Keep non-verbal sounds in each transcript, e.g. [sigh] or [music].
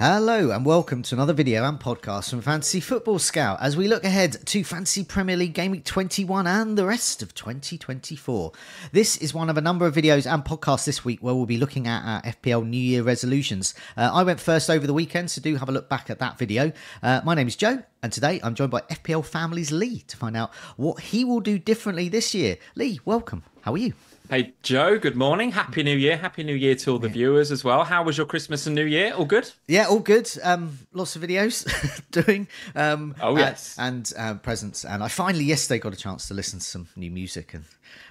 Hello and welcome to another video and podcast from Fantasy Football Scout as we look ahead to Fantasy Premier League Game Week 21 and the rest of 2024. This is one of a number of videos and podcasts this week where we'll be looking at our FPL New Year resolutions. Uh, I went first over the weekend, so do have a look back at that video. Uh, my name is Joe, and today I'm joined by FPL Family's Lee to find out what he will do differently this year. Lee, welcome. How are you? Hey Joe, good morning. Happy New Year. Happy New Year to all the yeah. viewers as well. How was your Christmas and New Year? All good? Yeah, all good. Um, lots of videos [laughs] doing. Um, oh yes, and, and um, presents. And I finally yesterday got a chance to listen to some new music and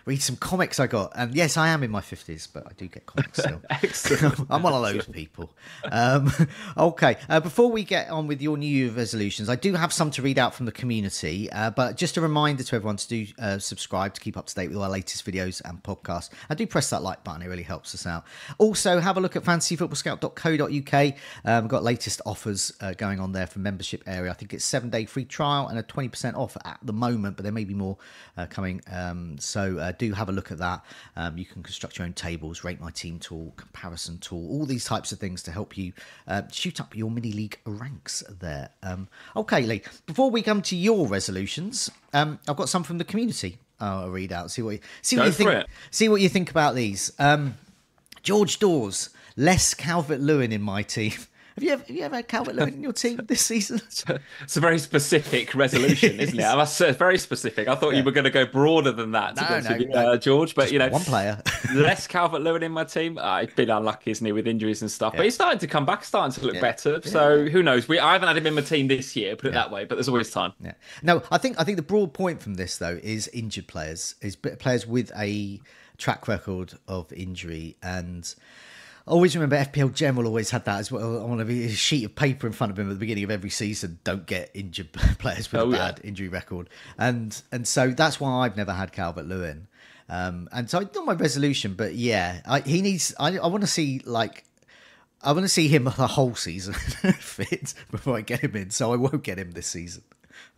read some comics I got. And yes, I am in my 50s, but I do get comics still. [laughs] Excellent. [laughs] I'm one of those people. Um, okay, uh, before we get on with your New Year resolutions, I do have some to read out from the community. Uh, but just a reminder to everyone to do uh, subscribe to keep up to date with our latest videos and podcasts. I do press that like button, it really helps us out. Also, have a look at fantasyfootballscout.co.uk. Um, we've got latest offers uh, going on there for membership area. I think it's seven day free trial and a 20% off at the moment, but there may be more uh, coming. Um, so uh, do have a look at that. Um, you can construct your own tables, rate my team tool, comparison tool, all these types of things to help you uh, shoot up your mini league ranks there. Um, okay, Lee, before we come to your resolutions, um, I've got some from the community. I'll read out. See what you, see what you think. It. See what you think about these. Um, George Dawes, less Calvert Lewin in my team. Have you ever, have you ever had Calvert Lewin in your team this season? [laughs] It's a very specific resolution, [laughs] isn't it? That's very specific. I thought yeah. you were going to go broader than that, no, no, you. Uh, George. But you know, one player [laughs] less Calvert Lewin in my team. Uh, he's been unlucky, isn't he, with injuries and stuff. Yeah. But he's starting to come back, starting to look yeah. better. So who knows? We I haven't had him in my team this year, put it that way. But there's always time. Yeah. No, I think I think the broad point from this though is injured players, is players with a track record of injury and I always remember FPL General always had that as well. I want to be a sheet of paper in front of him at the beginning of every season. Don't get injured [laughs] players with oh, a bad yeah. injury record, and and so that's why I've never had Calvert Lewin. Um, and so not my resolution, but yeah, I, he needs. I, I want to see like I want to see him [laughs] the whole season [laughs] fit before I get him in. So I won't get him this season.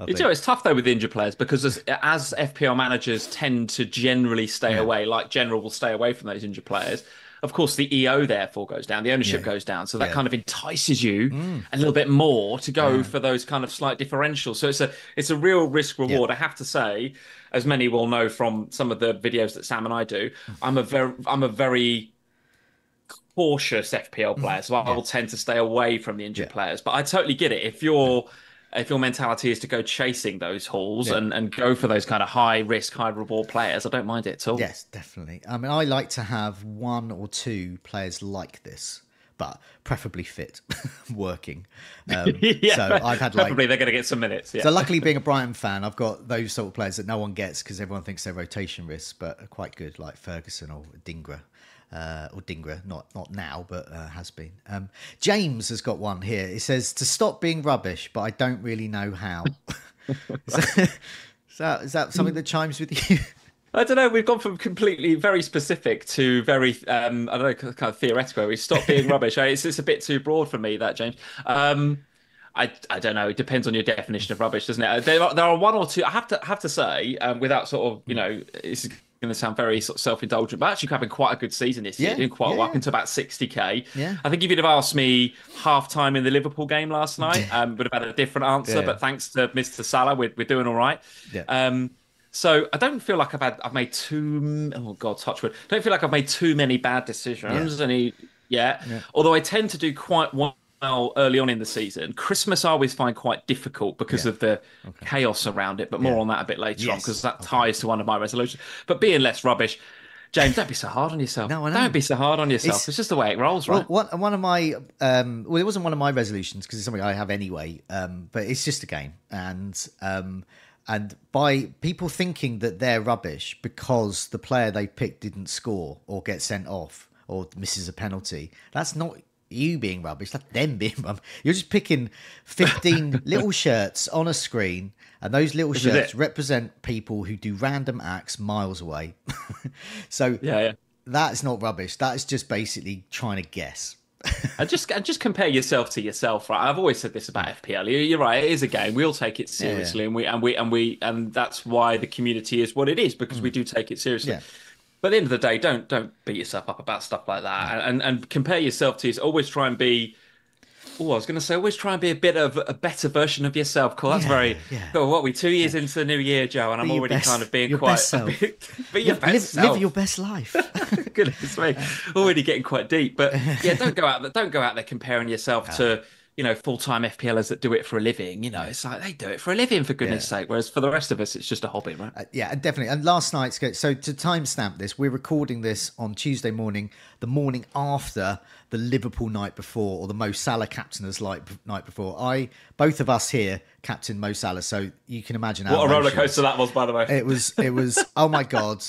You know, it's tough though with injured players because as, as FPL managers tend to generally stay yeah. away, like General will stay away from those injured players of course, the EO therefore goes down, the ownership yeah. goes down. So that yeah. kind of entices you mm. a little bit more to go yeah. for those kind of slight differentials. So it's a it's a real risk reward. I have to say, as many will know from some of the videos that Sam and I do, mm. I'm a very I'm a very cautious FPL mm. player, so I will tend to stay away from the injured players. But I totally get it. If you're if your mentality is to go chasing those hauls yeah. and, and go for those kind of high risk, high reward players, I don't mind it at all. Yes, definitely. I mean, I like to have one or two players like this, but preferably fit, [laughs] working. Um, [laughs] yeah, so I've had like probably they're going to get some minutes. Yeah. So luckily, being a Brighton fan, I've got those sort of players that no one gets because everyone thinks they're rotation risks, but are quite good, like Ferguson or Dingra uh, or Dingra, not not now, but uh, has been. Um, James has got one here. It says to stop being rubbish, but I don't really know how. [laughs] is, that, is, that, is that something that chimes with you? I don't know. We've gone from completely very specific to very, um, I don't know, kind of theoretical. We stop being [laughs] rubbish. It's, it's a bit too broad for me, that James. Um, I, I don't know. It depends on your definition of rubbish, doesn't it? There are, there are one or two. I have to have to say, um, without sort of you know, it's going to sound very sort of self-indulgent, but actually having quite a good season this year, Yeah, doing quite yeah, well, up into about 60k. Yeah. I think if you'd have asked me half time in the Liverpool game last [laughs] night, um, would have had a different answer. Yeah. But thanks to Mr. Salah, we're, we're doing all right. Yeah. Um, so I don't feel like I've had I've made too oh god touch wood. Don't feel like I've made too many bad decisions. Any yeah. Although I tend to do quite well early on in the season. Christmas I always find quite difficult because Yeah. of the chaos around it. But more Yeah. on that a bit later on because that ties to one of my resolutions. But being less rubbish. James, don't be so hard on yourself. No, I know. Don't be so hard on yourself. It's- It's, just the way it rolls, Well, right? one, one of my um, well, it wasn't one of my resolutions because it's something I have anyway. Um, but it's just a game, and um, and by people thinking that they're rubbish because the player they picked didn't score or get sent off or misses a penalty, that's not you being rubbish. That's them being [laughs] rubbish. You're just picking fifteen [laughs] little shirts on a screen, and those little is shirts represent people who do random acts miles away. [laughs] so yeah, yeah. that's not rubbish. That's just basically trying to guess. and just and just compare yourself to yourself, right? I've always said this about mm. FPL. You- You're right; it is a game. We'll take it seriously, and we and we and we and that's why the community is what it is because we mm. do take it seriously. Yeah. But at the end of the day, don't don't beat yourself up about stuff like that, and and, and compare yourself to. Always try and be. Oh, I was going to say, always try and be a bit of a better version of yourself. Cool, that's Yeah, very. yeah. Oh, what we two years into the new year, Joe, and I'm already best- kind of being quite. best [laughs] self. be your live, best live, self. live your best life. [laughs] Goodness me, [laughs] already getting quite deep. But yeah, don't go out there. Don't go out there comparing yourself to you know full time FPLers that do it for a living. You know, it's like they do it for a living for goodness' sake. Whereas for the rest of us, it's just a hobby, right? Uh, yeah, definitely. And last night's go. So to timestamp this, we're recording this on Tuesday morning, the morning after the Liverpool night before, or the Mo Salah captainers like night before. I, both of us here, captain Mo Salah. So you can imagine what a roller coaster that was, by the way. It was. It was. oh my god.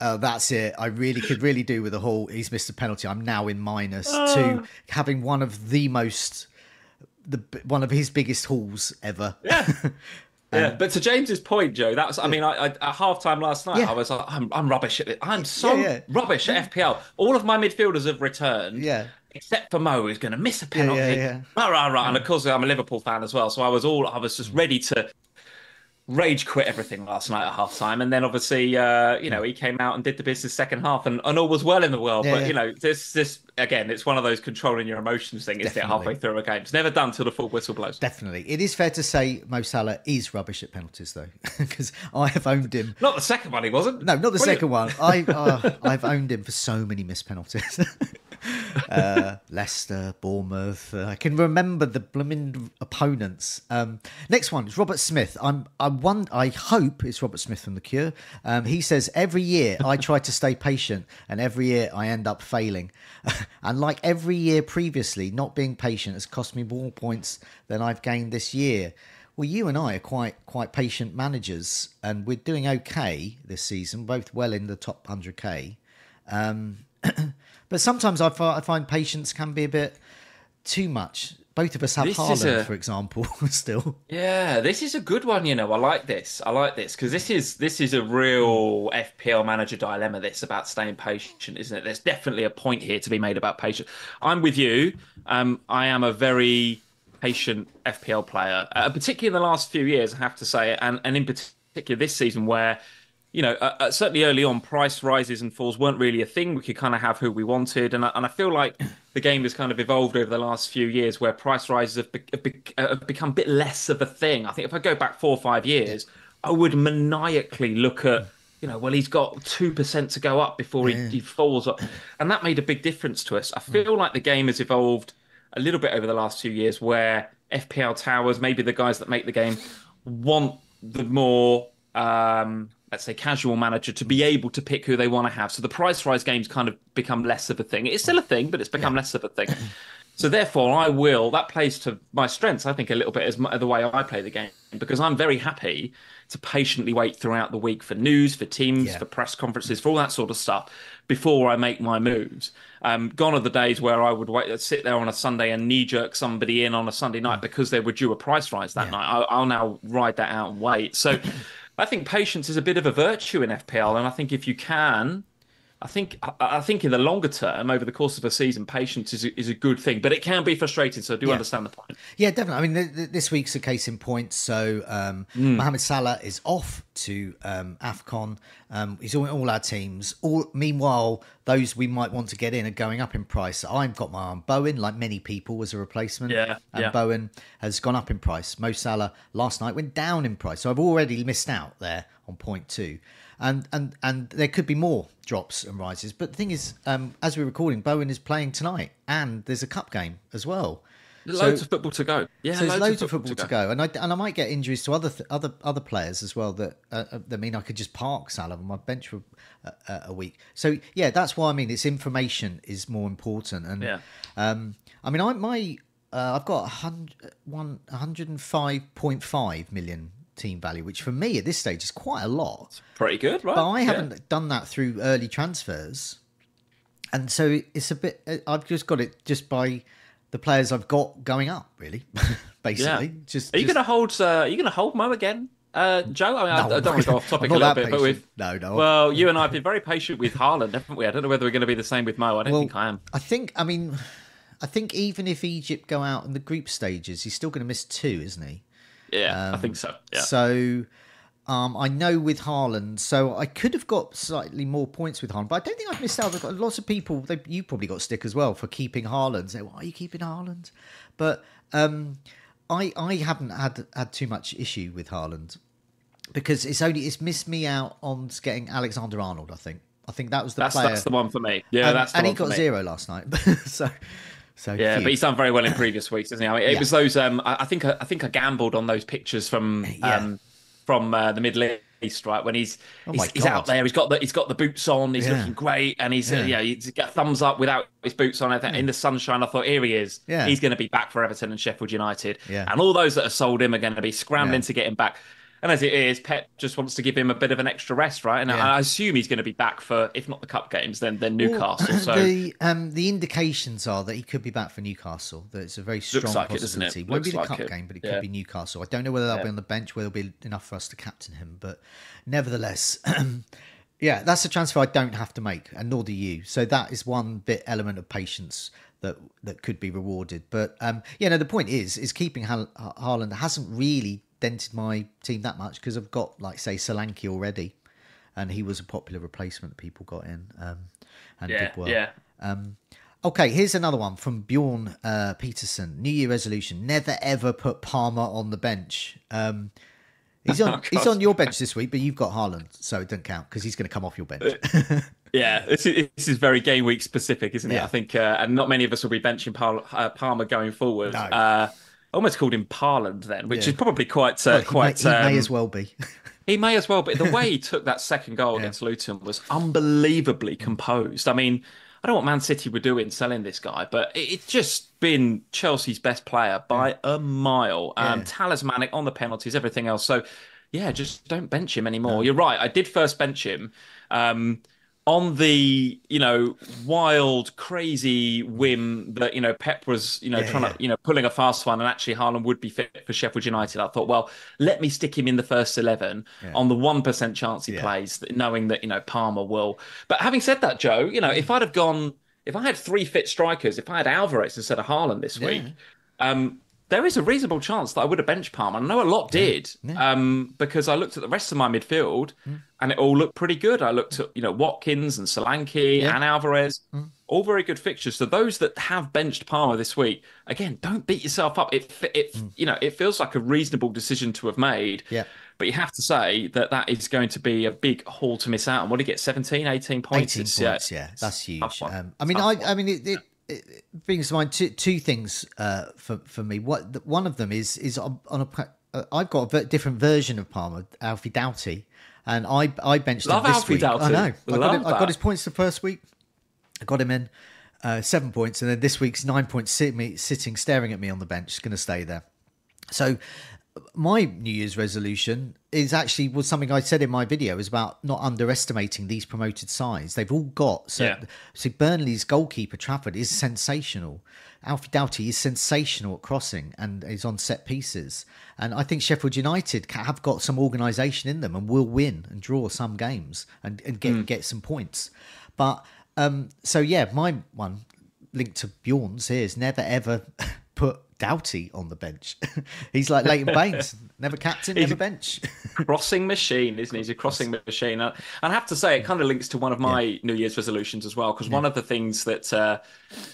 Uh, that's it. I really could really do with a whole. He's missed a penalty. I'm now in minus to having one of the most, the one of his biggest hauls ever. Yeah. Yeah, [laughs] but to James's point, Joe, that's I mean, I, I at halftime last night, Yeah. I was like, I'm, I'm rubbish at it. I'm so Yeah, yeah. rubbish at FPL. All of my midfielders have returned. Yeah. Except for Mo, who's going to miss a penalty. yeah, yeah. Rah, rah, rah. And of course, I'm a Liverpool fan as well. So I was all, I was just ready to rage quit everything last night at half time. And then obviously, uh, you know, he came out and did the business second half and, and all was well in the world. Yeah, but, yeah. you know, this, this, again, it's one of those controlling your emotions thing, isn't it? Halfway through a game. It's never done till the full whistle blows. Definitely. It is fair to say Mo Salah is rubbish at penalties, though, [laughs] because I have owned him. Not the second one, he wasn't. No, not the you- second one. I uh, [laughs] I've owned him for so many missed penalties. [laughs] [laughs] uh, Leicester, Bournemouth. Uh, I can remember the blooming opponents. Um, next one is Robert Smith. I'm I one. I hope it's Robert Smith from The Cure. Um, he says every year I [laughs] try to stay patient, and every year I end up failing. [laughs] and like every year previously, not being patient has cost me more points than I've gained this year. Well, you and I are quite quite patient managers, and we're doing okay this season, both well in the top hundred k. Um, [clears throat] but sometimes I, I find patience can be a bit too much. Both of us have This Haaland, a- for example, [laughs] still. Yeah, this is a good one. You know, I like this. I like this because this is this is a real FPL manager dilemma. This about staying patient, isn't it? There's definitely a point here to be made about patience. I'm with you. Um, I am a very patient FPL player, uh, particularly in the last few years. I have to say, and and in particular this season where. You know, uh, uh, certainly early on, price rises and falls weren't really a thing. We could kind of have who we wanted, and I, and I feel like the game has kind of evolved over the last few years, where price rises have, be, have, be, uh, have become a bit less of a thing. I think if I go back four or five years, I would maniacally look at, you know, well, he's got two percent to go up before he, he falls up, and that made a big difference to us. I feel like the game has evolved a little bit over the last few years, where FPL towers, maybe the guys that make the game, want the more um, let's say casual manager to be able to pick who they want to have. So the price rise games kind of become less of a thing. It's still a thing, but it's become less of a thing. So therefore, I will. That plays to my strengths, I think, a little bit as the way I play the game because I'm very happy to patiently wait throughout the week for news, for teams, Yeah. for press conferences, for all that sort of stuff before I make my moves. Um, gone are the days where I would wait, sit there on a Sunday and knee jerk somebody in on a Sunday night because they were due a price rise that night. I'll, I'll now ride that out and wait. So I think patience is a bit of a virtue in FPL, and I think if you can I think I, think in the longer term, over the course of a season, patience is a, is a good thing, but it can be frustrating. So I do Yeah. understand the point. Yeah, definitely. I mean, th- th- this week's a case in point. So um, Hmm. Mohamed Salah is off to um, Afcon. Um, he's all, all our teams. All meanwhile, those we might want to get in are going up in price. I've got my arm Bowen, like many people, as a replacement. Yeah, and yeah. Bowen has gone up in price. Mo Salah last night went down in price, so I've already missed out there on point two. And and and there could be more drops and rises. But the thing is, um, as we're recording, Bowen is playing tonight, and there's a cup game as well. Loads So- of football to go. Yeah, so there's loads, loads of football to go, and I and I might get injuries to other th- other other players as well. That uh, uh, that mean I could just park Salah on my bench for uh, a week. So yeah, that's why I mean it's information is more important. And Yeah. um, I mean I my uh, I've got a hundred one hundred and five point five million team value, which for me at this stage is quite a lot. Pretty good, right? But I haven't done that through early transfers, and so it's a bit. uh, I've just got it just by the players I've got going up, really. [laughs] Basically, Yeah. just Are you just- going to hold? Uh, are you going to hold Mo again, uh, Joe? I mean, No, I don't want to go off topic a little bit, but patient. with No, no. Well, you and I have [laughs] been very patient with Haaland, haven't we? I don't know whether we're going to be the same with Mo. I don't Well, think I am. I think. I mean, [sighs] I think even if Egypt go out in the group stages, he's still going to miss two, isn't he? Yeah, I think so. Yeah. So. Um, I know with Haaland, so I could have got slightly more points with Haaland, but I don't think I've missed out. I've got lots of people. They, you probably got stick as well for keeping Haaland. Say, why are you keeping Haaland? But um, I I haven't had had too much issue with Haaland because it's only it's missed me out on getting Alexander Arnold. I think I think that was the that's player. that's the one for me. Yeah, and, that's the and he got zero last night. [laughs] so so Yeah, phew. but he's done very well in previous weeks, hasn't he? I mean, it Yeah. was those. Um, I, think I, I think I gambled on those pictures from Yeah. um, from uh, the Middle East, right? When he's Oh he's, he's out there, he's got the he's got the boots on, he's Yeah. looking great, and he's Yeah. uh, yeah, he's got thumbs up without his boots on. In the sunshine, I thought here he is. Yeah. he's going to be back for Everton and Sheffield United. Yeah. and all those that have sold him are going to be scrambling to get him back. And as it is, Pep just wants to give him a bit of an extra rest, right? And Yeah. I assume he's going to be back for, if not the cup games, then then Well, Newcastle. [clears throat] So the um, the indications are that he could be back for Newcastle. That it's a very strong like it, it? possibility. Won't be the like cup it. game, but it Yeah. could be Newcastle. I don't know whether they'll be on the bench, whether there'll be enough for us to captain him. But nevertheless, [clears throat] yeah, that's a transfer I don't have to make, and nor do you. So that is one bit element of patience that that could be rewarded. But um, yeah, no, the point is is keeping Har- Haaland hasn't really dented my team that much because I've got like say Solanke already, and he was a popular replacement that people got in um, and yeah, did well. yeah. Um, okay, here's another one from Bjorn uh, Peterson. New Year resolution: never ever put Palmer on the bench. Um, he's [laughs] on Oh, he's on your bench this week, but you've got Haaland, so it doesn't count because he's going to come off your bench. Yeah, this is, this is very game week specific, isn't it? Yeah. I think, uh, and not many of us will be benching uh, Palmer going forward. No. Uh, almost called him Parland then, which Yeah. is probably quite uh, Well, quite. may, he may um, as well be. [laughs] He may as well, be. the way he [laughs] took that second goal against Luton was unbelievably composed. I mean, I don't know what Man City were doing selling this guy, but it's just been Chelsea's best player by a mile. Um, Yeah. Talismanic on the penalties, everything else. So, yeah, just don't bench him anymore. You're right. I did first bench him. Um, on the you know wild crazy whim that you know Pep was you know Yeah, trying yeah. to you know pulling a fast one and actually Haaland would be fit for Sheffield United. I thought, well, let me stick him in the first eleven on the one percent chance he Yeah. plays, knowing that you know Palmer will. But having said that, Joe, you know if I'd have gone, if I had three fit strikers, if I had Alvarez instead of Haaland this week, um, there is a reasonable chance that I would have benched Palmer. I know a lot did, um, because I looked at the rest of my midfield Hmm. and it all looked pretty good. I looked at you know Watkins and Solanke Yeah. and Alvarez, Hmm. all very good fixtures. So those that have benched Palmer this week, again, don't beat yourself up. It it you know it feels like a reasonable decision to have made. Yeah. But you have to say that that is going to be a big haul to miss out on. What do you get? 17, 18 points? 18 points, yeah, that's huge. Um, I mean, I. I mean, it, it, it brings to mind two, two things uh, for for me. What the- one of them is is on, on a uh, I've got a ver- different version of Palmer, Alfie Doughty, and I I benched Love him this Alfie week. I know. I got, him, I got his points the first week. I got him in uh, seven points, and then this week's nine points sit me, sitting staring at me on the bench. Going to stay there. So my New Year's resolution is actually was something I said in my video is about not underestimating these promoted sides. They've all got so, Yeah. so Burnley's goalkeeper Trafford is sensational. Alfie Doughty is sensational at crossing and is on set pieces. And I think Sheffield United have got some organisation in them and will win and draw some games and, and get get some points. But um, so yeah, my one linked to Bjorn's here is never ever [laughs] put Doughty on the bench. [laughs] He's like Leighton Baines, never captain, never bench. [laughs] crossing machine, isn't he? He's a crossing machine. And I have to say, it kind of links to one of my yeah. New Year's resolutions as well, because yeah. one of the things that uh,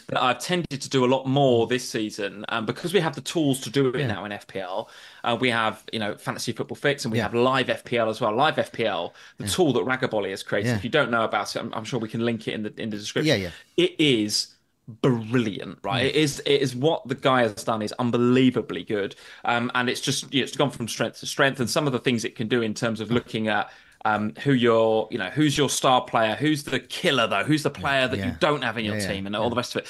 that I've tended to do a lot more this season, um, because we have the tools to do it yeah. now in FPL. Uh, we have, you know, Fantasy Football Fix, and we have Live FPL as well. Live FPL, the tool that Ragabolly has created. If you don't know about it, I'm, I'm, sure we can link it in the in the description. Yeah, yeah. It is brilliant, right? Mm. It is it is what the guy has done is unbelievably good, um, and it's just you know, it's gone from strength to strength, and some of the things it can do in terms of looking at. Um, who your you know who's your star player who's the killer though who's the player that yeah. you don't have in your yeah, team and all the rest of it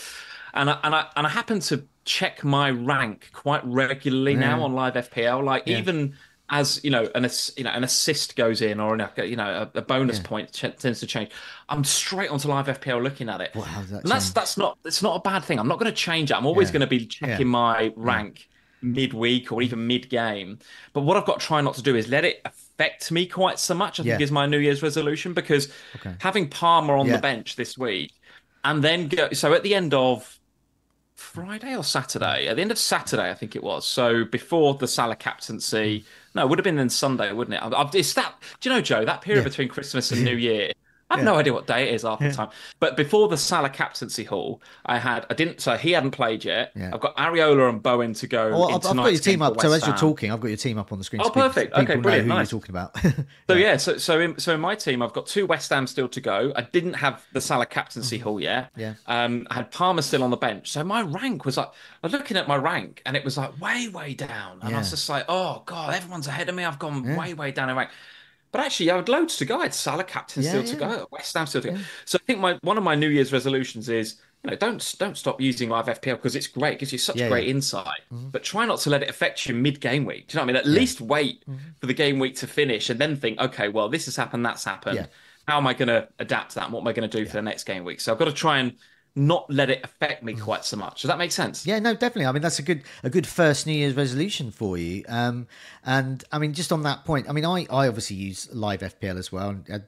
and I, and I and I happen to check my rank quite regularly now on live FPL like even as you know, an you know an assist goes in or an, you know a, a bonus yeah. point ch- tends to change. I'm straight onto live FPL looking at it. Wow, that that's that's not it's not a bad thing. I'm not going to change it. I'm always yeah. going to be checking my rank midweek or even mid game. But what I've got to try not to do is let it affect me quite so much. I think is my New Year's resolution because okay. having Palmer on the bench this week and then go so at the end of Friday or Saturday. At the end of Saturday, I think it was. So before the Salah captaincy, no, it would have been then Sunday, wouldn't it? It's that. Do you know, Joe? That period yeah. between Christmas and New Year I have yeah. no idea what day it is half the time. But before the Salah captaincy haul, I had I didn't so he hadn't played yet. Yeah. I've got Areola and Bowen to go. Oh, I've, I've got your team up. So as you're talking, I've got your team up on the screen. Oh, perfect. okay, brilliant. Know who nice. you're talking about. [laughs] so yeah, so so in, so in my team, I've got two West Ham still to go. I didn't have the Salah captaincy mm-hmm. haul yet. Yeah. Um, I had Palmer still on the bench. So my rank was like I was looking at my rank and it was like way way down, and yeah. I was just like, oh god, everyone's ahead of me. I've gone way way down in rank. But actually, I had loads to go. I had Salah captain yeah, still yeah. to go, West Ham still to go. Yeah. So I think my one of my New Year's resolutions is, you know, don't don't stop using live FPL because it's great, it gives you such great insight. Mm-hmm. But try not to let it affect you mid game week. Do you know what I mean? At least wait mm-hmm. for the game week to finish and then think, okay, well, this has happened, that's happened. How am I going to adapt to that? And what am I going to do for the next game week? So I've got to try and not let it affect me mm. quite so much. Does that make sense? Yeah, no, definitely. I mean, that's a good a good first New Year's resolution for you. Um, and I mean, just on that point, I mean, I I obviously use live FPL as well. And, uh,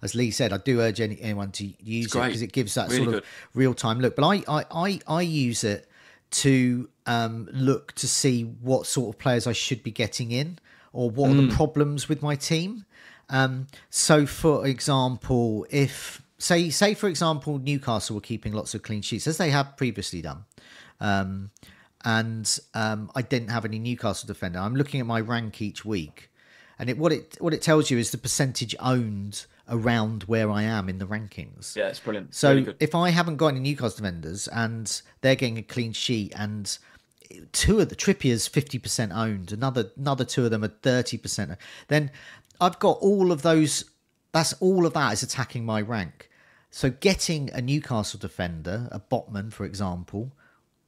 as Lee said, I do urge any, anyone to use it because it gives that really sort of real time look. But I, I, I, I use it to um, look to see what sort of players I should be getting in or what mm. are the mm. problems with my team. Um, so, for example, if say say for example Newcastle were keeping lots of clean sheets as they have previously done. Um, and um, I didn't have any Newcastle defender. I'm looking at my rank each week, and it what it what it tells you is the percentage owned around where I am in the rankings. Yeah, it's brilliant. So really if I haven't got any Newcastle defenders and they're getting a clean sheet, and two of the Trippier's fifty percent owned, another another two of them are thirty percent, then I've got all of those. That's all of that is attacking my rank. So getting a Newcastle defender, a Botman, for example,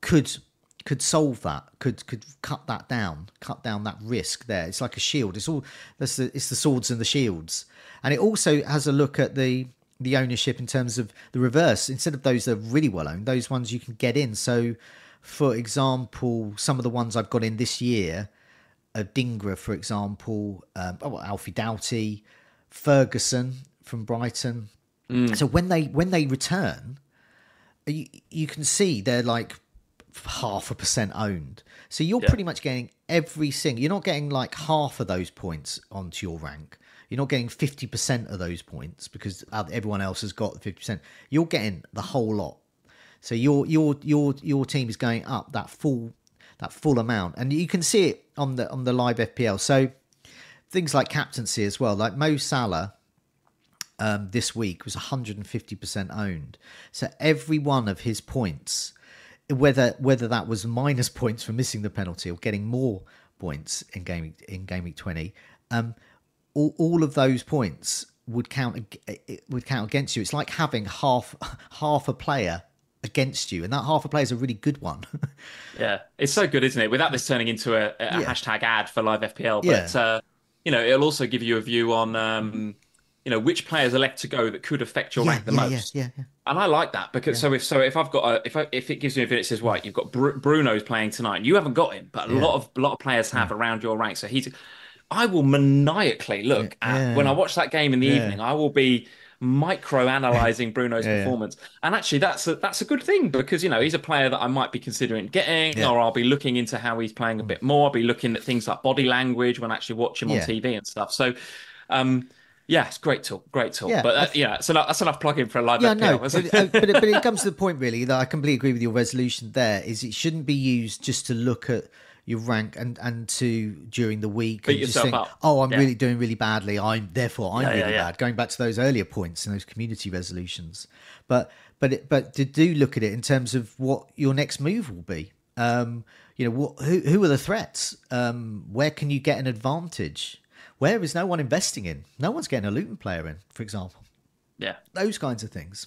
could could solve that. Could could cut that down, cut down that risk there. It's like a shield. It's all that's the, it's the swords and the shields, and it also has a look at the the ownership in terms of the reverse. Instead of those that are really well owned, those ones you can get in. So, for example, some of the ones I've got in this year, a Dingra, for example, um, oh, Alfie Doughty, Ferguson from Brighton, Mm. So when they when they return, you, you can see they're like half a percent owned. So you're yeah. pretty much getting every single. You're not getting like half of those points onto your rank. You're not getting fifty percent of those points because everyone else has got fifty percent. You're getting the whole lot. So your your your your team is going up that full that full amount, and you can see it on the on the live FPL. So things like captaincy as well, like Mo Salah um, this week was 150% owned. So every one of his points, whether whether that was minus [laughs] points for missing the penalty or getting more points in game in game week 20, um, all, all of those points would count would count against you. It's like having half [laughs] half a player against you, and that half a player is a really good one. [laughs] yeah, it's so good, isn't it? Without this turning into a, a yeah. hashtag ad for live FPL, but yeah. uh, you know, it'll also give you a view on um, you know which players are left to go that could affect your yeah, rank the yeah, most. Yeah, yeah, And I like that because so if so if I've got a, if I, if it gives me a bit, it says right, you've got Br- Bruno's playing tonight. You haven't got him, but a lot of a lot of players have around your rank. So he's, I will maniacally look at when I watch that game in the evening. I will be [laughs] micro analyzing Bruno's performance. And actually, that's a, that's a good thing because you know he's a player that I might be considering getting, or I'll be looking into how he's playing a bit more. I'll be looking at things like body language when I actually watch him on TV and stuff. So. Um, yeah, it's great talk, great talk. Yeah, but uh, yeah, so that's enough plugging for a live. Yeah, no, but, uh, but, it, but it [laughs] comes to the point really that I completely agree with your resolution. There is, it shouldn't be used just to look at your rank and and to during the week Beat and just think, up. oh, I'm yeah. really doing really badly. I'm therefore I'm yeah, really yeah, bad. Going back to those earlier points and those community resolutions, but but it, but to do look at it in terms of what your next move will be. Um, you know, what, who who are the threats? Um, where can you get an advantage? Where is no one investing in? No one's getting a Luton player in, for example. Yeah, those kinds of things.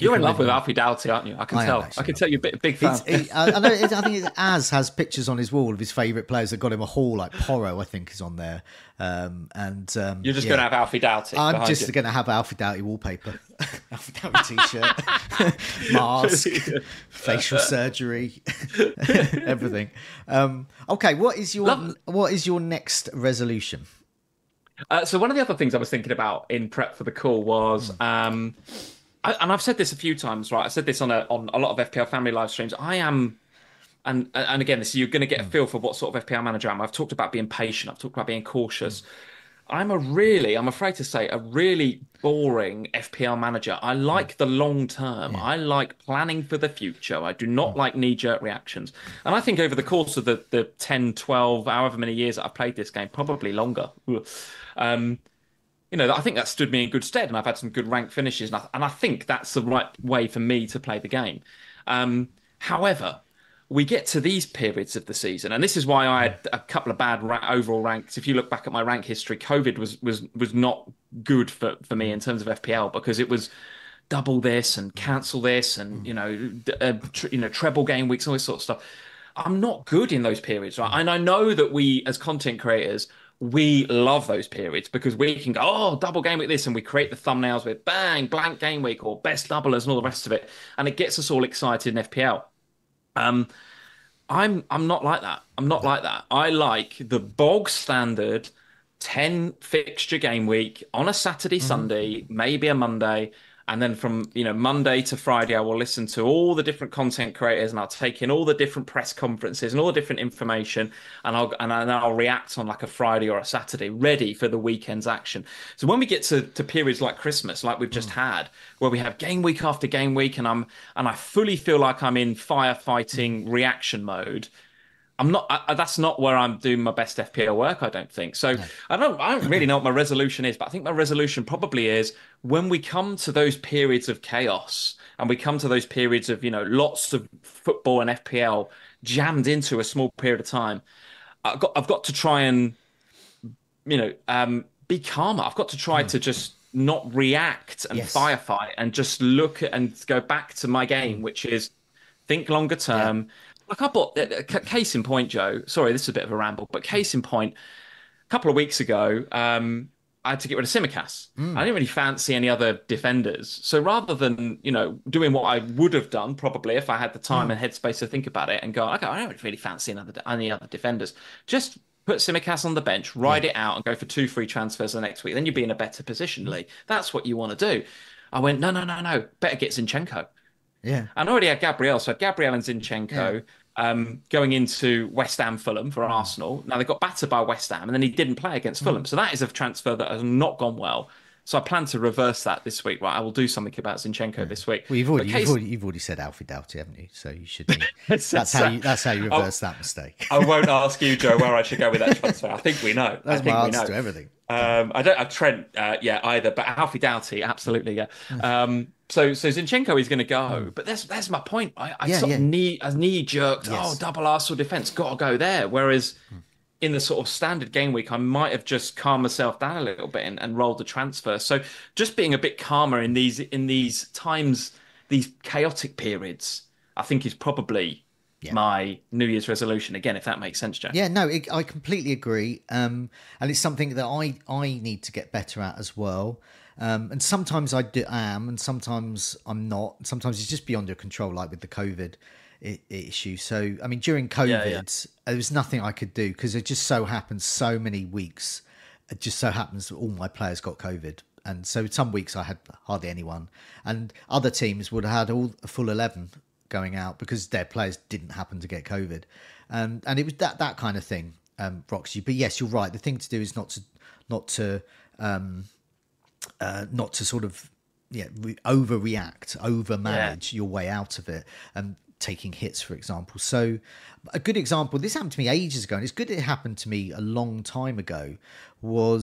You're in love with Alfie Doughty, aren't you? I can I tell. I can tell you're a big, big fan. It, I, I, know. [laughs] I think Az has pictures on his wall of his favourite players that got him a haul. Like Porro, I think, is on there. Um, and um, you're just yeah. going to have Alfie Doughty. I'm just going to have Alfie Doughty wallpaper, [laughs] Alfie Doughty t-shirt, [laughs] mask, facial surgery, everything. Um, okay, what is your Love- what is your next resolution? Uh, so one of the other things I was thinking about in prep for the call was. Mm I, and I've said this a few times, right? I said this on a on a lot of FPL family live streams. I am, and and again, this you're going to get a hmm. feel for what sort of FPL manager I am. I've talked about being patient. I've talked about being cautious. I'm a really, I'm afraid to say, a really boring FPL manager. I like the long term. Yeah. I like planning for the future. I do not like knee jerk reactions. And I think over the course of the, the 10, 12, however many years that I've played this game, probably longer, um, you know, I think that stood me in good stead, and I've had some good rank finishes, and I, and I think that's the right way for me to play the game. Um, however, we get to these periods of the season, and this is why I had a couple of bad ra- overall ranks. If you look back at my rank history, COVID was was was not good for for me in terms of FPL because it was double this and cancel this, and you know, uh, tr- you know, treble game weeks, all this sort of stuff. I'm not good in those periods, right? And I know that we, as content creators, we love those periods because we can go, oh, double game week this, and we create the thumbnails with bang, blank game week or best doublers and all the rest of it. And it gets us all excited in FPL. Um, I'm I'm not like that. I'm not like that. I like the bog standard 10 fixture game week on a Saturday, mm-hmm. Sunday, maybe a Monday, and then from you know monday to friday i will listen to all the different content creators and i'll take in all the different press conferences and all the different information and i'll and i'll react on like a friday or a saturday ready for the weekend's action so when we get to, to periods like christmas like we've just mm. had where we have game week after game week and i'm and i fully feel like i'm in firefighting reaction mode I'm not. I, that's not where I'm doing my best FPL work. I don't think so. I don't. I don't really know what my resolution is, but I think my resolution probably is when we come to those periods of chaos and we come to those periods of you know lots of football and FPL jammed into a small period of time. I've got. I've got to try and you know um, be calmer. I've got to try mm. to just not react and yes. firefight and just look at and go back to my game, mm. which is think longer term. Yeah like I bought, uh, case in point, Joe. Sorry, this is a bit of a ramble, but case in point, a couple of weeks ago, um, I had to get rid of Tsimikas. Mm. I didn't really fancy any other defenders. So rather than, you know, doing what I would have done probably if I had the time mm. and headspace to think about it and go, okay, I don't really fancy another, any other defenders, just put Tsimikas on the bench, ride yeah. it out and go for two free transfers the next week. Then you'd be in a better position, Lee. That's what you want to do. I went, no, no, no, no. Better get Zinchenko. Yeah. And I already had Gabriel. So Gabriel and Zinchenko. Yeah um, going into West Ham Fulham for Arsenal. Now they got battered by West Ham and then he didn't play against Fulham. Mm. So that is a transfer that has not gone well. So I plan to reverse that this week. Right, I will do something about Zinchenko yeah. this week. Well, you've already, case... you've already, you've already said Alfie Doughty, haven't you? So you should. [laughs] that's how you that's how you [laughs] reverse I'll, that mistake. I won't ask you, Joe, where I should go with that transfer. I think we know. [laughs] That's I think my answer to everything. Um, I don't have Trent uh, yet either, but Alfie Doughty, absolutely, yeah. Hmm. Um, so so Zinchenko is going to go, hmm. but that's that's my point. I, I yeah, sort yeah. of knee a knee jerked. Yes. Oh, double Arsenal defense, got to go there. Whereas mm. in the sort of standard game week, I might have just calmed myself down a little bit and, and rolled the transfer. So just being a bit calmer in these in these times, these chaotic periods, I think is probably yeah. my New Year's resolution again, if that makes sense, Jack. Yeah, no, it, I completely agree, um, and it's something that I I need to get better at as well. Um, and sometimes I do, am, and sometimes I'm not. Sometimes it's just beyond your control, like with the COVID I- issue. So, I mean, during COVID, yeah, yeah. there was nothing I could do because it just so happened so many weeks. It just so happens that all my players got COVID, and so some weeks I had hardly anyone, and other teams would have had all a full eleven going out because their players didn't happen to get COVID, and and it was that that kind of thing, um, Roxy. But yes, you're right. The thing to do is not to not to um, uh, not to sort of yeah re- overreact, overmanage yeah. your way out of it, and taking hits, for example. So, a good example. This happened to me ages ago, and it's good it happened to me a long time ago. Was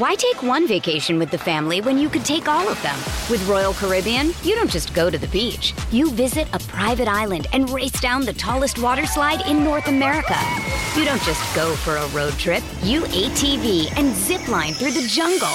why take one vacation with the family when you could take all of them? With Royal Caribbean, you don't just go to the beach. You visit a private island and race down the tallest water slide in North America. You don't just go for a road trip. You ATV and zip line through the jungle.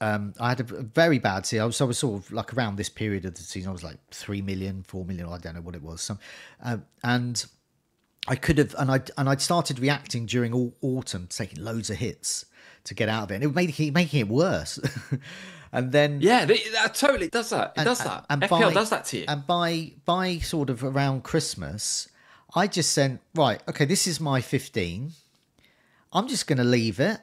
Um, I had a very bad season. I was, I was sort of like around this period of the season, I was like 3 million, 4 million, I don't know what it was. Some, uh, and I could have, and I'd, and I'd started reacting during all autumn, taking loads of hits to get out of it. And it was making, making it worse. [laughs] and then. Yeah, that totally does that. It and, does that. And, FPL by, does that to you. And by, by sort of around Christmas, I just said, right, okay, this is my 15. I'm just going to leave it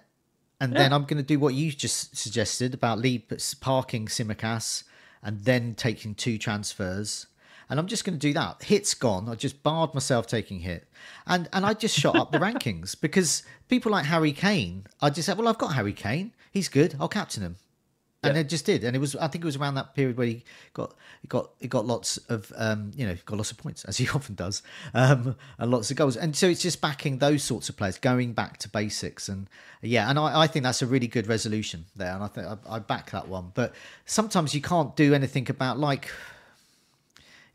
and yeah. then I'm going to do what you just suggested about lead parking Tsimikas and then taking two transfers. And I'm just going to do that. Hit's gone. I just barred myself taking hit, and and I just shot up the [laughs] rankings because people like Harry Kane. I just said, well, I've got Harry Kane. He's good. I'll captain him and it just did. And it was i think it was around that period where he got he got he got lots of um you know got lots of points as he [laughs] often does um and lots of goals. And so it's just backing those sorts of players going back to basics. And yeah and i, I think that's a really good resolution there. And i think I, I back that one. But sometimes you can't do anything about like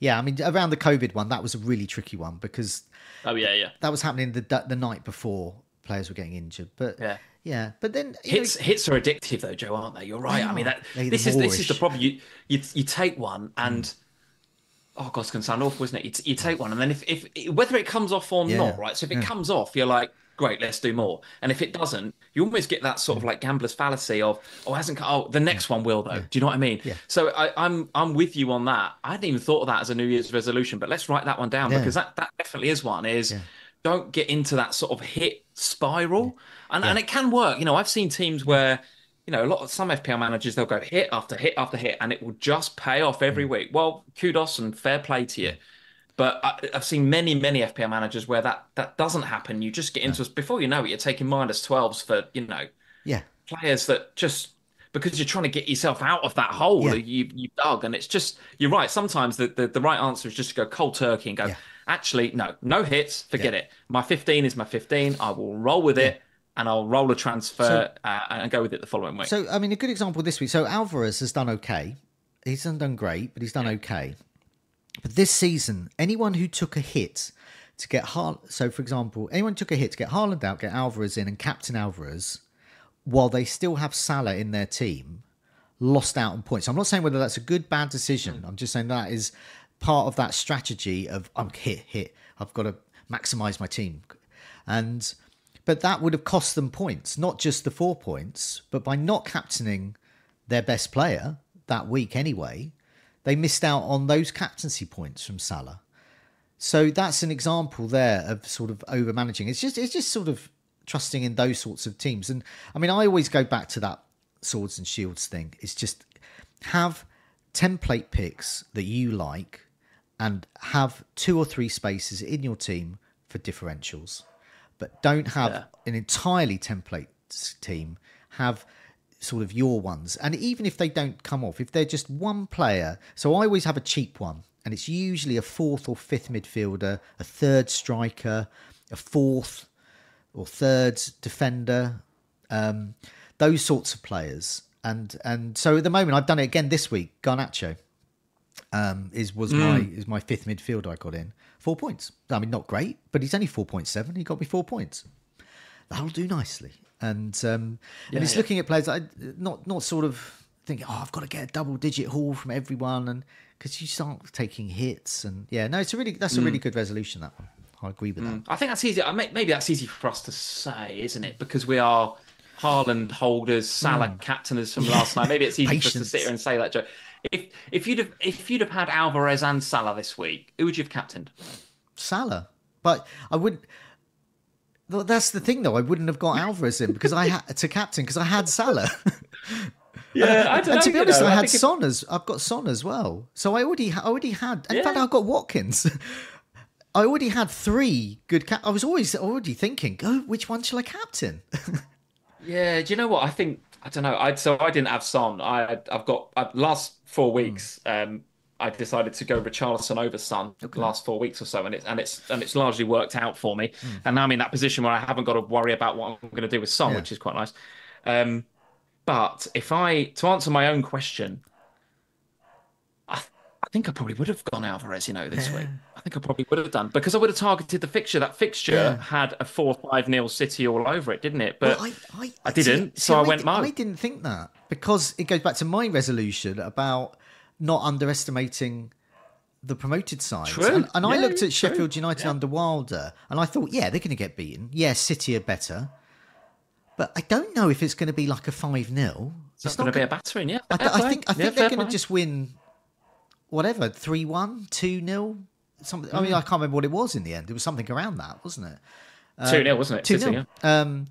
yeah i mean around the covid one that was a really tricky one because oh yeah yeah. that was happening the the night before players were getting injured. But yeah yeah, but then hits know, hits are addictive though, Joe, aren't they? You're right. I mean that this is this is the problem. You you you take one and mm. oh god, it's gonna sound awful, isn't it? You, you take one and then if if whether it comes off or yeah. not, right? So if it yeah. comes off, you're like, great, let's do more. And if it doesn't, you almost get that sort of like gambler's fallacy of oh, hasn't come. oh the next one will though. Yeah. Do you know what I mean? Yeah. So I, I'm I'm with you on that. I hadn't even thought of that as a New Year's resolution, but let's write that one down because that that definitely is one. Is don't get into that sort of hit spiral. And yeah. and it can work. You know, I've seen teams where, you know, a lot of some FPL managers they'll go hit after hit after hit and it will just pay off every mm. week. Well, kudos and fair play to you. But I, have seen many, many FPL managers where that that doesn't happen. You just get into yeah. before you know it, you're taking minus twelves for, you know, yeah, players that just because you're trying to get yourself out of that hole yeah. you you dug. And it's just you're right. Sometimes the, the, the right answer is just to go cold turkey and go, yeah actually, no, no hits, forget yeah. it. My 15 is my 15. I will roll with it and I'll roll a transfer so, uh, and go with it the following week. So, I mean, a good example this week. So, Alvarez has done okay. He's done great, but he's done okay. But this season, anyone who took a hit to get Har- so for example, anyone took a hit to get Haaland out, get Alvarez in, and captain Alvarez, while they still have Salah in their team, lost out on points. I'm not saying whether that's a good bad decision. Mm. I'm just saying that is part of that strategy of I'm hit, hit. I've got to maximize my team, and but that would have cost them points, not just the four points, but by not captaining their best player that week anyway, they missed out on those captaincy points from Salah. So that's an example there of sort of over managing. It's just it's just sort of trusting in those sorts of teams. And I mean, I always go back to that swords and shields thing. It's just have template picks that you like and have two or three spaces in your team for differentials, but don't have Yeah. an entirely template team. Have sort of your ones, and even if they don't come off, if they're just one player, so I always have a cheap one, and it's usually a fourth or fifth midfielder, a third striker, a fourth or third defender, um, those sorts of players. And and so at the moment, I've done it again this week. Garnacho um, is was my is my fifth midfield I got in four points. I mean, not great, but he's only four point seven. He got me four points. That'll do nicely. And um, and it's yeah. looking at players I, not not sort of thinking, oh, I've got to get a double digit haul from everyone, and because you start taking hits, and yeah, no, it's a really that's a really good resolution. That one, I agree with that. I think that's easy. Maybe that's easy for us to say, isn't it? Because we are Haaland holders, Salah captainers from last night. Maybe it's easy for us to sit here and say that joke. If if you'd have if you'd have had Alvarez and Salah this week, who would you have captained? Salah, but I wouldn't. That's the thing, though. I wouldn't have got [laughs] Alvarez in because I had to captain because I had Salah. [laughs] Yeah, I don't and to know, be you honest, know, I I had Son as I've got Son as well. So I already I already had. In fact, Yeah. I got Watkins. [laughs] I already had three good. Cap- I was always already thinking, oh, which one shall I captain? Yeah, do you know what? I think I don't know. I so I didn't have Son. I I've got I, last four weeks. Um, I decided to go Richarlison over Son the last four weeks or so, and it's and it's and it's largely worked out for me. And now I'm in that position where I haven't got to worry about what I'm going to do with Son, Yeah. which is quite nice. Um, but if I to answer my own question, I I think I probably would have gone Alvarez, you know, this week. I think I probably would have done because I would have targeted the fixture. That fixture Yeah. had a four five nil City all over it, didn't it? But Well, I, I, I didn't, see- so see, I went di- Mo. I didn't think that because it goes back to my resolution about not underestimating the promoted sides. True. And, and I looked at Sheffield United under Wilder, and I thought, yeah, they're going to get beaten. Yeah, City are better, but I don't know if it's going to be like a five 0 It's not going to be a battering, yeah. I, I think I think they're going to just win, whatever, 3 1, 2 0. Something. Mm. I mean, I can't remember what it was in the end. It was something around that, wasn't it? two 0 wasn't it? Two City, nil. Um,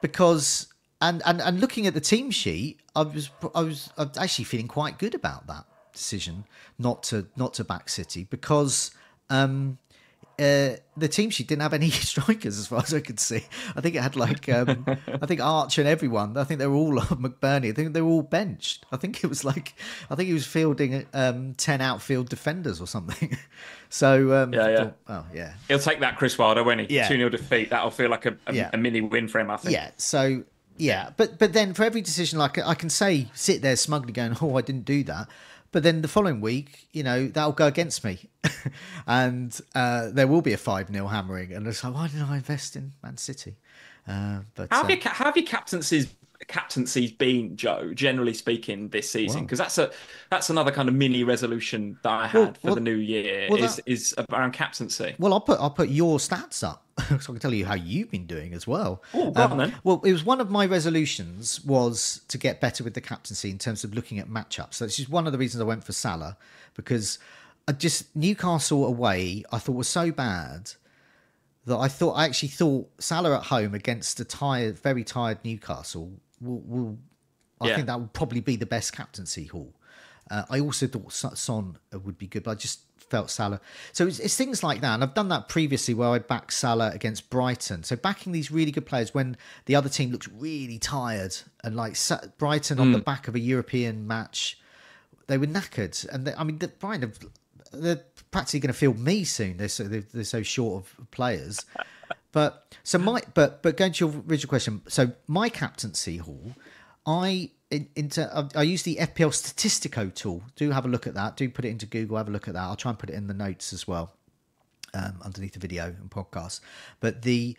because and, and and looking at the team sheet, I was I was I was actually feeling quite good about that decision not to not to back City because um, uh, the team sheet didn't have any [laughs] strikers as far as I could see. I think it had like um, I think Archer and everyone. I think they were all [laughs] McBurnie. I think they were all benched. I think it was like I think he was fielding um, ten outfield defenders or something. [laughs] so um, Yeah, yeah. thought, oh yeah. He'll take that, Chris Wilder, won't he? Yeah. 2 0 defeat. That'll feel like a, a, Yeah. a mini win for him, I think. Yeah. So yeah, but but then for every decision, like I can say, sit there smugly going, "Oh, I didn't do that," but then the following week, you know, that'll go against me, [laughs] and uh, there will be a five 0 hammering, and it's like, why didn't I invest in Man City? Uh, but How have, uh, your, how have your captaincies captaincies been, Joe? Generally speaking, this season, because that's a that's another kind of mini resolution that I had Well, for well- the new year well, is that- is around captaincy. Well, I'll put I'll put your stats up [laughs] so I can tell you how you've been doing as well. Um, Oh, go on then. Well, it was one of my resolutions was to get better with the captaincy in terms of looking at matchups. So this is one of the reasons I went for Salah because I just Newcastle away I thought was so bad that I thought I actually thought Salah at home against a tired, very tired Newcastle will, will I Yeah. think that would probably be the best captaincy haul. Uh, I also thought Son- would be good, but I just felt Salah. So it's, it's things like that, and I've done that previously where I backed Salah against Brighton. So backing these really good players when the other team looks really tired, and like Sa- Brighton on the back of a European match, they were knackered, and they, I mean, the, Brighton have, they're practically going to field me soon. They're so they're, they're so short of players. But so my but but going to your original question, so my captaincy haul, I into I- use the FPL Statistico tool. Do have a look at that. Do put it into Google. Have a look at that. I'll try and put it in the notes as well, um, underneath the video and podcast. But the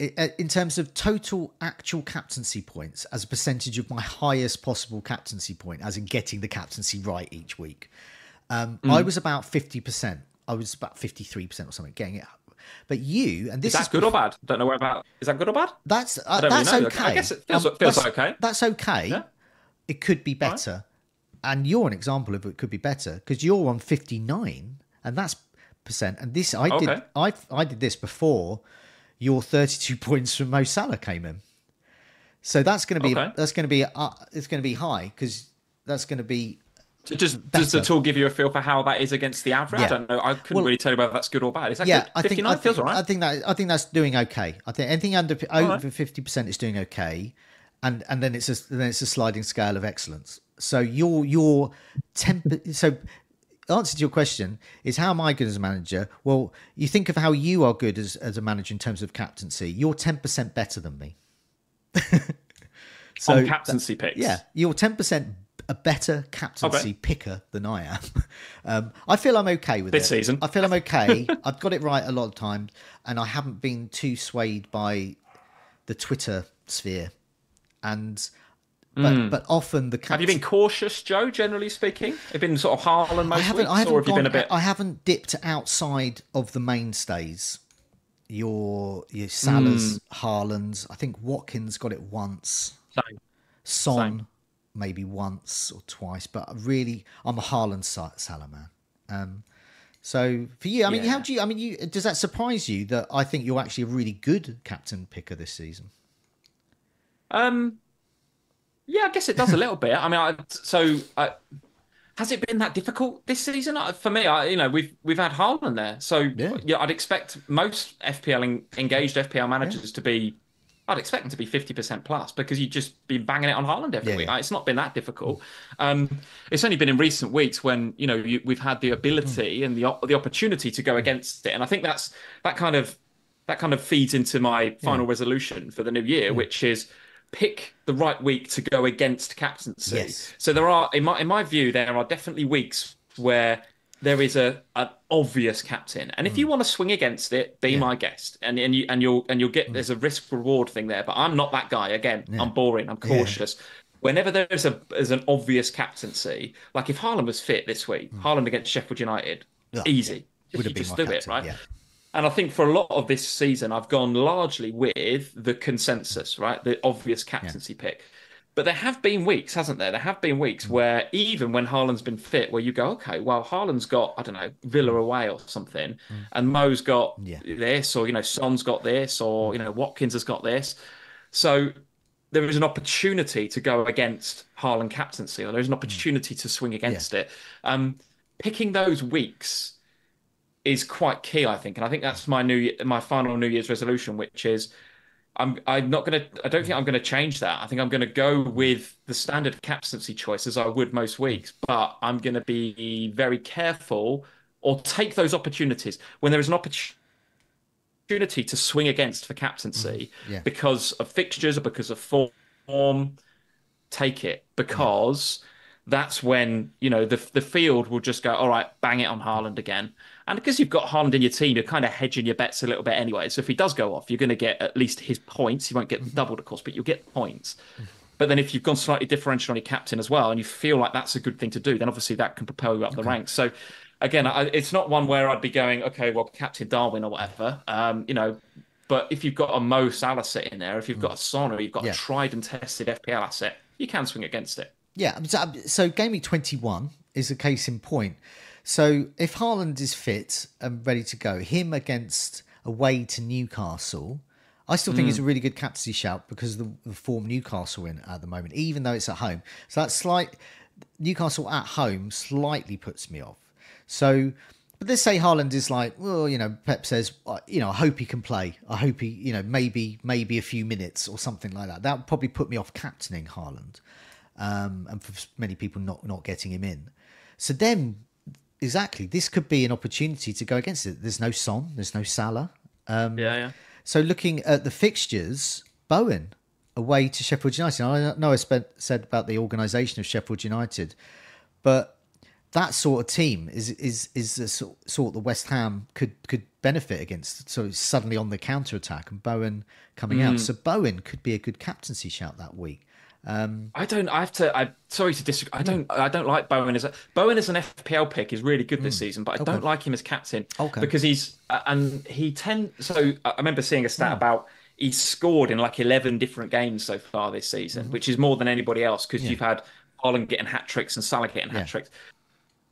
uh, in terms of total actual captaincy points as a percentage of my highest possible captaincy point, as in getting the captaincy right each week, um, Mm. I was about fifty percent. I was about fifty three percent or something, getting it. But you and this Is that good or bad? Don't know where about. Is that good or bad? That's uh, don't really that's know. okay. I guess it feels- Um, feels that's- okay. That's okay. Yeah. It could be better, and you're an example of it could be better because you're on fifty nine, and that's percent. And this I did I I did this before your thirty two [laughs] points from Mo Salah came in. So that's going to be Okay. that's going to be uh, it's going to be high because that's going to be So just does the tool give you a feel for how that is against the average? Yeah. I don't know. I couldn't Well- really tell you whether that's good or bad. Is that yeah, good? I think 59 I think, feels all right. I think that I think that's doing okay. I think anything under over fifty percent is doing okay, and and then it's a then it's a sliding scale of excellence. So your your temp so answer to your question is how am I good as a manager? Well, you think of how you are good as as a manager in terms of captaincy. You're ten percent better than me. [laughs] On captaincy picks. Yeah, you're ten percent a better captaincy Okay. picker than I am. [laughs] Um, I feel I'm okay with This it. season. I feel I'm okay. [laughs] I've got it right a lot of times, and I haven't been too swayed by the Twitter sphere. And but but often the Hmm. Have you been cautious, Joe? Generally speaking, have been sort of Haaland most I haven't. weeks, I haven't or have you been a bit? I haven't dipped outside of the mainstays. Your your Salah's, Hmm. Haaland's. I think Watkins got it once. Same. Son maybe once or twice, but really, I'm a Haaland Sa- Salah man. Um, so for you, I mean, Yeah. how do you? I mean, you does that surprise you that I think you're actually a really good captain picker this season? Um, yeah, I guess it does a little bit. I mean, I, so I, has it been that difficult this season? I- For me, I, you know, we've we've had Haaland there, so Yeah. yeah, I'd expect most FPL en- engaged FPL managers to be. I'd expect them to be fifty percent plus because you've just been banging it on Haaland every Yeah, week. yeah. It's not been that difficult. Mm. Um, it's only been in recent weeks when you know you, we've had the ability mm. and the the opportunity to go mm. against it, and I think that's that kind of that kind of feeds into my final resolution for the new year, which is pick the right week to go against captaincy. Yes. So there are, in my in my view, there are definitely weeks where there is a an obvious captain, and if you want to swing against it, be my guest, and and you and you'll and you'll get there's a risk reward thing there. But I'm not that guy. Again, I'm boring. I'm cautious. Whenever there's a there's an obvious captaincy, like if Haaland was fit this week, Haaland against Sheffield United, Yeah. easy. Just my do it, right? yeah. And I think for a lot of this season, I've gone largely with the consensus, right? The obvious captaincy pick. But there have been weeks, hasn't there? There have been weeks Mm. where even when Haaland's been fit, where you go, okay, well, Haaland's got, I don't know, Villa away or something, and Mo's got Mm. Yeah. this, or, you know, Son's got this, or, you know, Watkins has got this. So there is an opportunity to go against Haaland captaincy, or there's an opportunity to swing against it. Um, picking those weeks is quite key, I think, and I think that's my new my final New Year's resolution, which is I'm I'm not gonna I don't think I'm gonna change that. I think I'm gonna go with the standard captaincy choice as I would most weeks, but I'm gonna be very careful or take those opportunities when there is an opportunity to swing against for captaincy mm-hmm. Yeah. because of fixtures or because of form. Take it because mm-hmm. that's when you know the the field will just go all right, bang it on Haaland again. And because you've got Haaland in your team, you're kind of hedging your bets a little bit anyway. So if he does go off, you're going to get at least his points. You won't get mm-hmm. them doubled, of course, but you'll get points. Mm-hmm. But then if you've gone slightly differential on your captain as well, and you feel like that's a good thing to do, then obviously that can propel you up the ranks. So again, I, it's not one where I'd be going, okay, well, Captain Darwin or whatever, um, you know. But if you've got a Mo Salah sitting there, if you've got mm. a Son, or you've got Yeah. a tried and tested FPL asset, you can swing against it. Yeah, so, so game week 21 is a case in point. So if Haaland is fit and ready to go, him against away to Newcastle, I still think it's a really good captaincy shout because of the, the form Newcastle in at the moment, even though it's at home. So that slight Newcastle at home slightly puts me off. So, but let's say Haaland is like, well, you know, Pep says, uh, you know, I hope he can play. I hope he, you know, maybe maybe a few minutes or something like that. That would probably put me off captaining Haaland um, and for many people not not getting him in. So then, exactly, this could be an opportunity to go against it. There's no Son, there's no Salah. Um, Yeah, yeah. So looking at the fixtures, Bowen away to Sheffield United. I know I spent, said about the organisation of Sheffield United, but that sort of team is is is the sort, sort that West Ham could could benefit against. So suddenly on the counter attack and Bowen coming out. So Bowen could be a good captaincy shout that week. Um, I don't. I have to. I sorry to disagree. I hmm. don't. I don't like Bowen as a Bowen as an FPL pick is really good this hmm. season, but I don't like him as captain Okay. because he's uh, and he tend. So I remember seeing a stat hmm. about he's scored in like eleven different games so far this season, which is more than anybody else because you've had Haaland getting hat tricks and Salah getting hat tricks.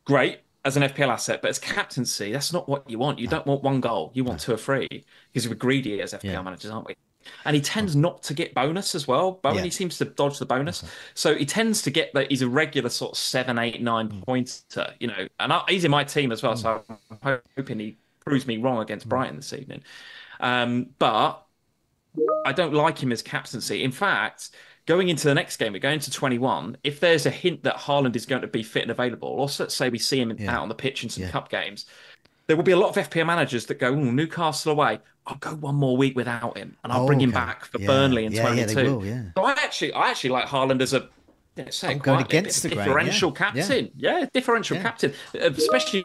Great as an FPL asset, but as captaincy, that's not what you want. You don't want one goal. You want two or three because we're greedy as FPL Yeah. managers, aren't we? And he tends not to get bonus as well. Bowen, Yeah. he seems to dodge the bonus, so he tends to get that. He's a regular sort of seven, eight, nine Mm. pointer, you know, and I, he's in my team as well. So I'm hoping he proves me wrong Mm. against Brighton this evening. Um, but I don't like him as captaincy. In fact, going into the next game, we're going to 21. If there's a hint that Haaland is going to be fit and available, or let's say we see him Yeah. out on the pitch in some Yeah. cup games, there will be a lot of FPL managers that go, oh, Newcastle away. I'll go one more week without him, and I'll Oh, bring him okay. back for Yeah. Burnley in Yeah, yeah, 22. they will, yeah. So I actually, I actually like Haaland as a let's say I'm quietly, a against bit the of grain, differential yeah, yeah. captain. Yeah, differential Yeah. captain, Uh, especially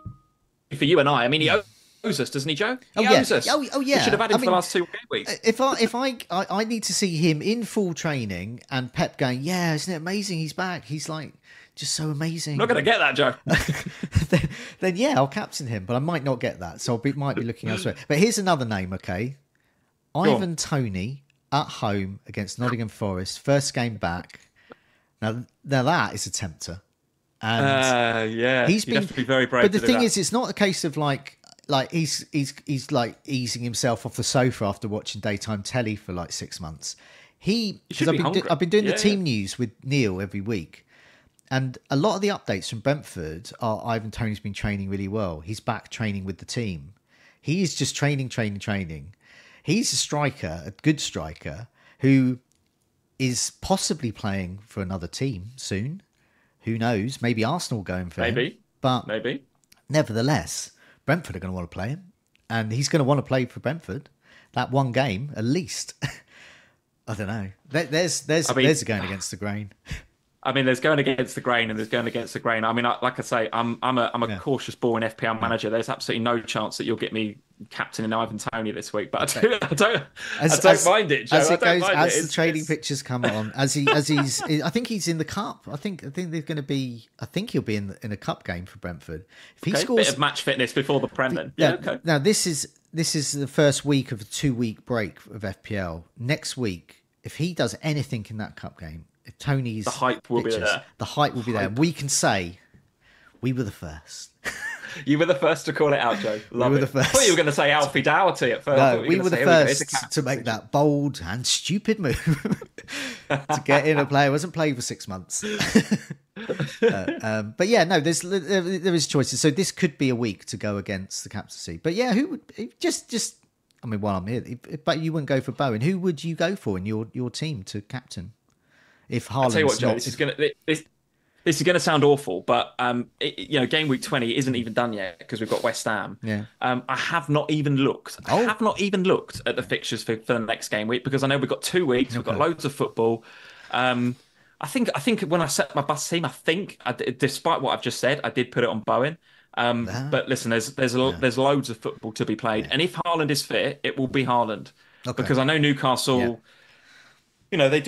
for you and I. I mean, he owes us, doesn't he, Joe? He Oh, yeah. owes us. Oh, oh, yeah. We should have had him I for the last two weeks. If I if I, I I need to see him in full training and Pep going, yeah, isn't it amazing? He's back. He's like just so amazing. I'm not going to get that, Joe. [laughs] then, then yeah, I'll captain him, but I might not get that, so I be, might be looking elsewhere. But here's another name, okay? on. Ivan Toney at home against Nottingham Forest, first game back. Now, now that is a tempter, and Uh, yeah, he's been be very brave. But the thing that. is, it's not a case of like like he's he's he's like easing himself off the sofa after watching daytime telly for like six months. He because I've be been do- I've been doing Yeah, the team yeah. news with Neil every week, and a lot of the updates from Brentford are Ivan Toney's been training really well. He's back training with the team. He's just training, training, training. He's a striker, a good striker who is possibly playing for another team soon. Who knows? Maybe Arsenal going for him. Maybe. But maybe. nevertheless, Brentford are going to want to play him, and he's going to want to play for Brentford. That one game, at least. [laughs] I don't know. There, there's there's I mean- there's going against the grain. [laughs] I mean, there's going against the grain and there's going against the grain. I mean, I, like I say, I'm I'm a I'm a Yeah. cautious born FPL manager. There's absolutely no chance that you'll get me captain in Ivan Toney this week. But I, do, I don't I don't mind it, Joe. As I it don't goes, as it. the It's- trading pictures come on, as he as he's, I think he's in the cup. I think I think they're going to be. I think he'll be in in a cup game for Brentford. If he okay, scores, bit of match fitness before the Prem then. Yeah, now, okay. now this is this is the first week of a two week break of FPL. Next week, if he does anything in that cup game, Toney's The hype will be there. The hype will be there. We can say we were the first. [laughs] You were the first to call it out, Joe. Love were it. the first. I thought you were going to say Alfie Doughty at first. No, we were the say, "Here go, here's first the captain." to make that bold and stupid move [laughs] to get in a player who hasn't played for six months. [laughs] Uh, um, but yeah, no, there's there is choices. So this could be a week to go against the captaincy. But yeah, who would just just? I mean, while I'm here, if, but you wouldn't go for Bowen. Who would you go for in your your team to captain? If I'll tell you what, Joe. This is going to this. This is going to sound awful, but um, it, you know, game week twenty isn't even done yet because we've got West Ham. Yeah. Um, I have not even looked. I Oh. have not even looked at the fixtures for, for the next game week because I know we've got two weeks. We've got loads of football. Um, I think. I think when I set my bus team, I think, I, despite what I've just said, I did put it on Bowen. Um, Ah. but listen, there's there's a, there's loads of football to be played, and if Haaland is fit, it will be Haaland Okay. because I know Newcastle. Yeah. You know they do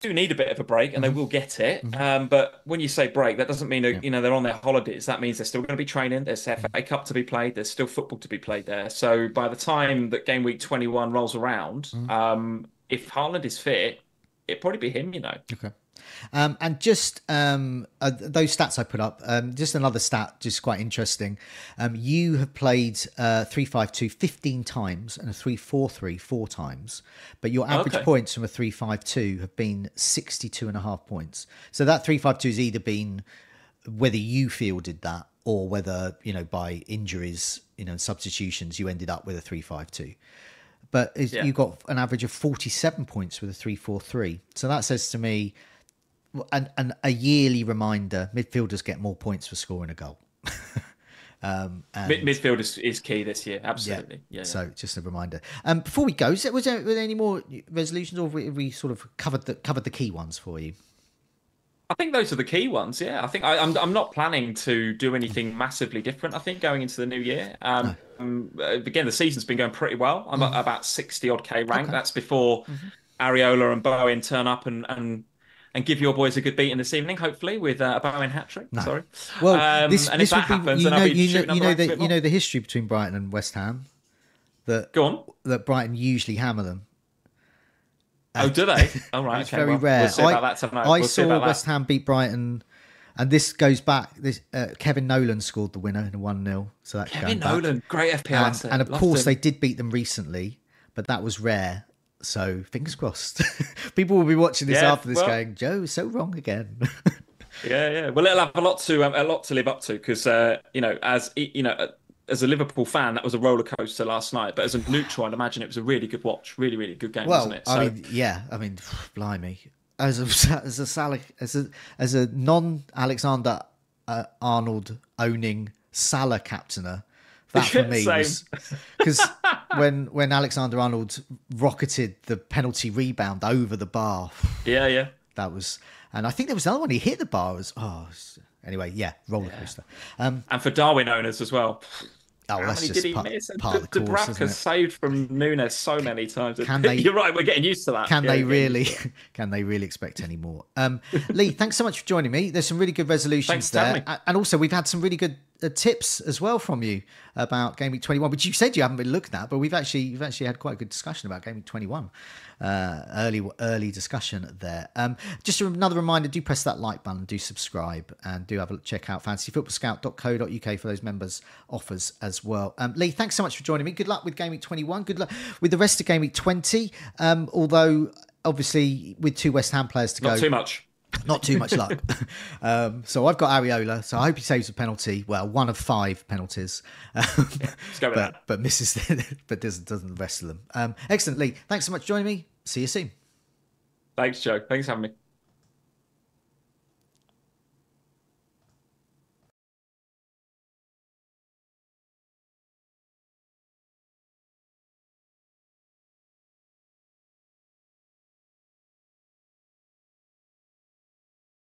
Do need a bit of a break and they Mm-hmm. will get it. Um, but when you say break, that doesn't mean you know they're on their holidays. That means they're still going to be training. There's Mm-hmm. FA Cup to be played. There's still football to be played there. So by the time that game week 21 rolls around, Mm-hmm. um, if Haaland is fit, it'd probably be him. You know. Okay. Um, and just um, uh, those stats I put up, um, just another stat, just quite interesting. Um, you have played uh, 352 15 times and a 343 four times, but your average Okay. points from a 352 have been 62 and a half points. So that 352 has either been whether you fielded that or whether, you know, by injuries, you know, substitutions, you ended up with a 352 but Yeah. you got an average of 47 points with a 343 so that says to me and, and a yearly reminder midfielders get more points for scoring a goal [laughs] um and- Mid- midfield is, is key this year. Absolutely. Yeah. yeah. so just a reminder um before we go was there, was there, were there any more resolutions or have we, we sort of covered the covered the key ones for you I think those are the key ones. Yeah, I think I, I'm I'm not planning to do anything massively different. I think going into the new year. Um, um, uh, again, the season's been going pretty well. I'm at about sixty odd k rank. That's before Areola and Bowen turn up and and and give your boys a good beating this evening, hopefully with uh, a Bowen hat trick. No. Sorry. Well, Um, this, and this if that be, happens, you know, you know, you know the the ranks a bit you know the history between Brighton and West Ham. That Go on. that Brighton usually hammer them. Oh, do they? All right. It's okay, very well, rare. We'll I, that. I we'll saw that. West Ham beat Brighton, and this goes back. This uh, Kevin Nolan scored the winner in a one 0 So that's Kevin going back. Nolan, great FPL and, and of Loved course him. they did beat them recently, but that was rare. So fingers crossed. [laughs] People will be watching this Yeah, after this, well- going, "Joe is so wrong again." [laughs] Yeah, yeah. Well, it'll have a lot to um, a lot to live up to because uh, you know, as you know, uh, as a Liverpool fan, that was a roller coaster last night. But as a neutral, I'd imagine it was a really good watch, really, really good game, well, wasn't it? I mean, yeah, I mean, [sighs] blimey, as a [laughs] as a Salah, as a as a non Alexander uh, Arnold owning Salah captainer, that for me because [laughs] when when Alexander Arnold rocketed the penalty rebound over the bar, [sighs] yeah, yeah. that was, and I think there was another one he hit the bar as oh. Anyway, yeah, roller coaster. Um, And for Darwin owners as well. oh, How that's many just did he part, miss? And part of the course, Dubravka isn't it? saved from Núñez so many times. Can they- [laughs] You're right. We're getting used to that. Can Yeah, they really? used to it. Can they really expect any more? Um, Lee, thanks so much for joining me. There's some really good resolutions Thanks there, and also we've had some really good tips as well from you about Game Week 21, which you said you haven't been looking at, but we've actually you've actually had quite a good discussion about Game Week 21. Uh, early early discussion there. Um, just another reminder: do press that like button, do subscribe, and do have a check out fantasyfootballscout.co.uk for those members offers as well. Um, Lee, thanks so much for joining me. Good luck with Game Week 21. Good luck with the rest of Game Week 20. Um, although obviously with two West Ham players to Not go, too much. Not too much luck. [laughs] um, so I've got Areola. So I hope he saves a penalty. Well, one of five penalties. Um, Let's go with but, that. but misses, [laughs] but doesn't doesn't the rest of them. Um, excellent, Lee. Thanks so much for joining me. See you soon. Thanks, Joe. Thanks for having me.